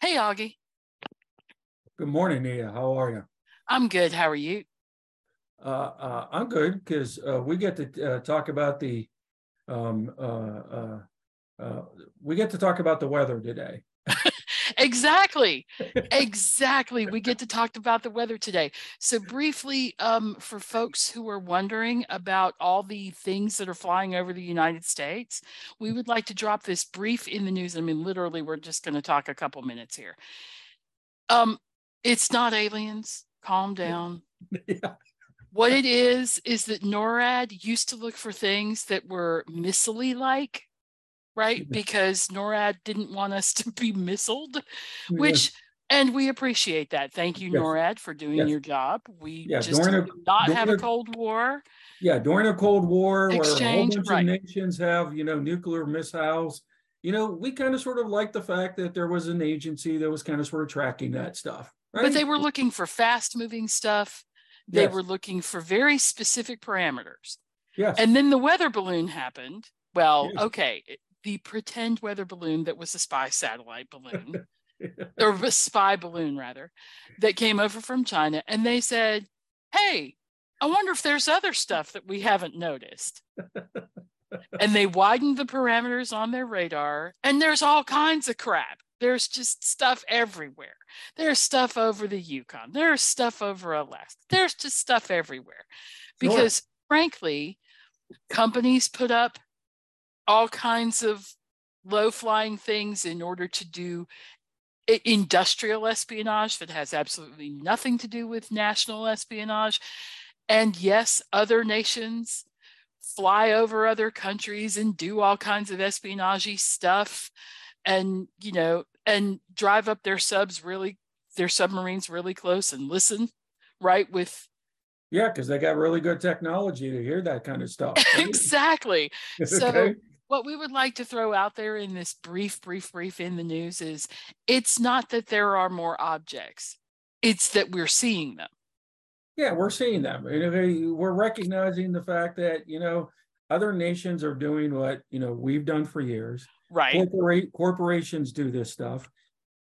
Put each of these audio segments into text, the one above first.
Hey, Augie. Good morning, Nia. How are you? I'm good. How are you? Uh, uh, I'm good because uh, we get to uh, talk about the um, uh, uh, uh, we get to talk about the weather today. exactly. exactly. We get to talk about the weather today. So, briefly, um, for folks who are wondering about all the things that are flying over the United States, we would like to drop this brief in the news. I mean, literally, we're just going to talk a couple minutes here. Um, it's not aliens. Calm down. Yeah. What it is, is that NORAD used to look for things that were missile like, right? Because NORAD didn't want us to be missiled, which, and we appreciate that. Thank you, Yes. NORAD, for doing Yes. your job. We Yeah, just during a- do not have a a- Cold War. Yeah, during a Cold War where a whole bunch right. of nations have, you know, nuclear missiles, you know, we kind of sort of like the fact that there was an agency that was kind of sort of tracking that stuff. But they were looking for fast moving stuff. They Yes. were looking for very specific parameters. Yes. And then the weather balloon happened. Well, okay, the pretend weather balloon that was a spy satellite balloon, or a spy balloon rather, that came over from China. And they said, hey, I wonder if there's other stuff that we haven't noticed. and they widened the parameters on their radar, and there's all kinds of crap. There's just stuff everywhere. There's stuff over the Yukon. There's stuff over Alaska. There's just stuff everywhere. Sure. Because frankly, companies put up all kinds of low flying things in order to do industrial espionage that has absolutely nothing to do with national espionage. And yes, other nations fly over other countries and do all kinds of espionage stuff and you know and drive up their subs really their submarines really close and listen right with yeah, because they got really good technology to hear that kind of stuff. exactly so Okay? What we would like to throw out there in this brief brief brief in the news is it's not that there are more objects it's that we're seeing them Yeah, we're seeing them. We're recognizing the fact that, you know, other nations are doing what, you know, we've done for years. right Corporate corporations do this stuff.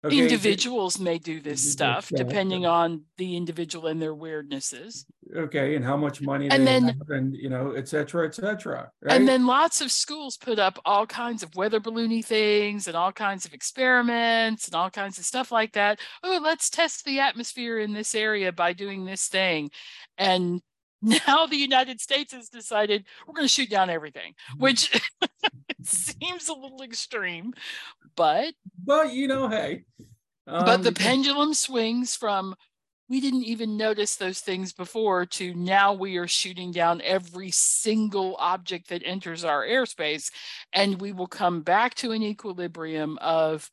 Okay, individuals may do this stuff stuff, depending on the individual and their weirdnesses Okay, and how much money And they then- have and, you know, et cetera, et cetera. right? And then lots of schools put up all kinds of weather balloony things and all kinds of experiments and all kinds of stuff like that. Oh, let's test the atmosphere in this area by doing this thing. And now the United States has decided we're going to shoot down everything, mm-hmm. which seems a little extreme, but But, you know, hey. but the um, pendulum swings from we didn't even notice those things before to now we are shooting down every single object that enters our airspace and we will come back to an equilibrium of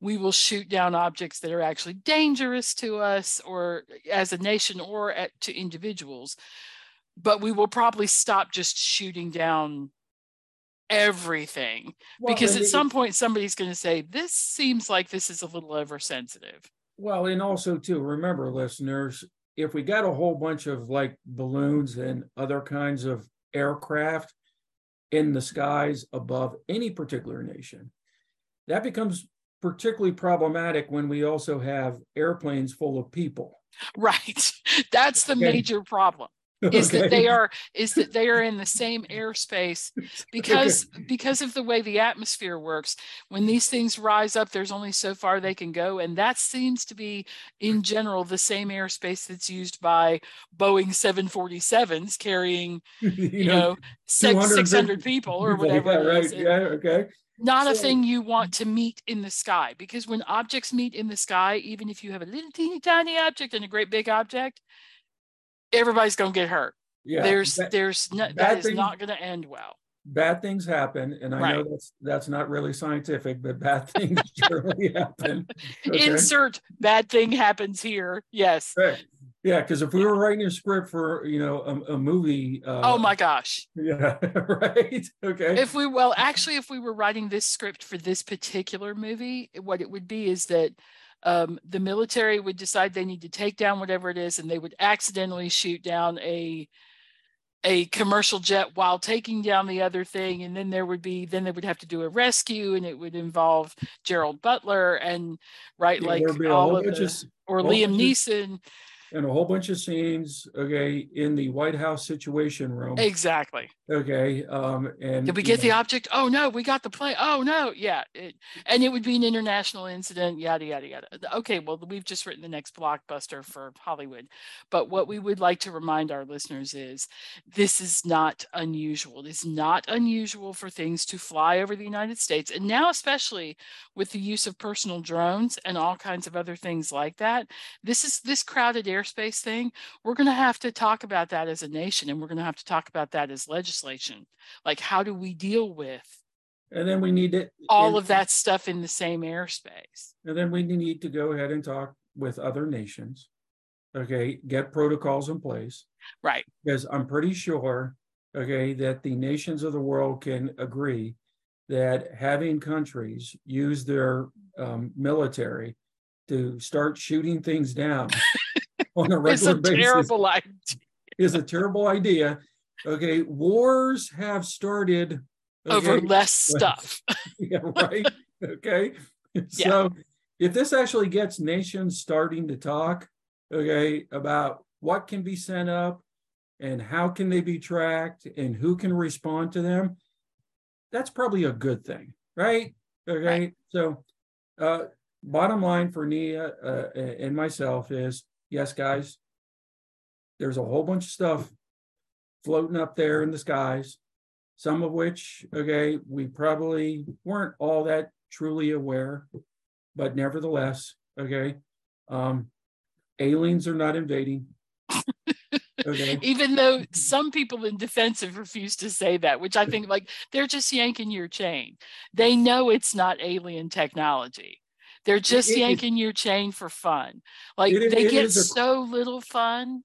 we will shoot down objects that are actually dangerous to us or as a nation or at, to individuals but we will probably stop just shooting down everything well, because at some point somebody's going to say this seems like this is a little oversensitive Well, and also too, remember listeners, if we got a whole bunch of like balloons and other kinds of aircraft in the skies above any particular nation, that becomes particularly problematic when we also have airplanes full of people. right that's the Okay. major problem is that they are is that they are in the same airspace because because of the way the atmosphere works when these things rise up there's only so far they can go and that seems to be in general the same airspace that's used by boeing 747s carrying you know six, 600 people or whatever it right? Yeah, okay. not a thing you want to meet in the sky because when objects meet in the sky even if you have a little teeny tiny object and a great big object everybody's going to get hurt Yeah. there's there's no, that is not going to end well bad things happen, and I know that's that's not really scientific, but bad things surely happen. Okay? insert bad thing happens here yes Right. Yeah, because if we were writing a script for you know a, a movie, uh, oh my gosh yeah, right, okay, if we well actually if we were writing this script for this particular movie what it would be is that um, the military would decide they need to take down whatever it is and they would accidentally shoot down a a commercial jet while taking down the other thing and then there would be then they would have to do a rescue and it would involve gerard butler and right Yeah, like there'd be a all of the, or liam neeson and a whole bunch of scenes, okay, in the White House Situation Room. exactly. Okay, um, and. did we get the object? Oh no we got the plane. Oh no yeah it, and it would be an international incident yada yada yada. Okay well we've just written the next blockbuster for hollywood but what we would like to remind our listeners is this is not unusual. It is not unusual for things to fly over the united states and now especially with the use of personal drones and all kinds of other things like that this is this crowded airspace thing we're going to have to talk about that as a nation and we're going to have to talk about that as legislation like how do we deal with And then we need to. all of that stuff in the same airspace And then we need to go ahead and talk with other nations. Okay, get protocols in place, right because I'm pretty sure, okay, that the nations of the world can agree that having countries use their um, military to start shooting things down on a it's a regular basis terrible idea is a terrible idea. Okay, wars have started over less stuff yeah, right. Okay. So if this actually gets nations starting to talk, okay, about what can be sent up and how can they be tracked and who can respond to them, that's probably a good thing, right? Okay. Right. So uh bottom line for Nia uh, and myself is yes, guys, there's a whole bunch of stuff floating up there in the skies some of which, okay, we probably weren't all that truly aware, but nevertheless, okay, um, aliens are not invading. Okay, even though some people in defense have refused to say that which i think like they're just yanking your chain. They know it's not alien technology they're just it- yanking your chain for fun. Like It they it get a- so little fun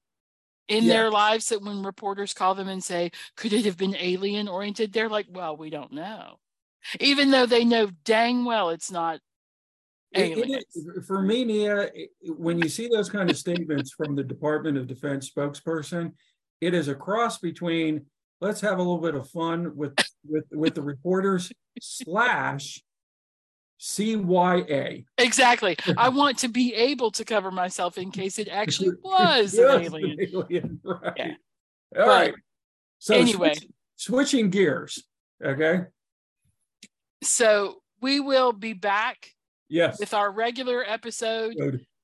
in Yeah. their lives that when reporters call them and say could it have been alien oriented they're like well we don't know. Even though they know dang well it's not It- it aliens. For me, Nia, it- when you see those kind of statements from the Department of Defense spokesperson, it is a cross between let's have a little bit of fun with with with the reporters slash CYA. exactly i want to be able to cover myself in case it actually was Yes, an an alien alien, right. Yeah. All right. So anyway. switch- switching gears. Okay. So we will be back Yes. with our regular episode.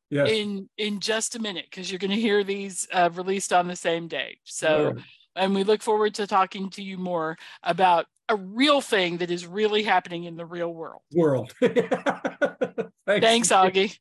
Yes. in in just a minute because you're going to hear these uh, released on the same day. So right. and we look forward to talking to you more about a real thing that is really happening in the real world. world. Thanks. Thanks, Augie.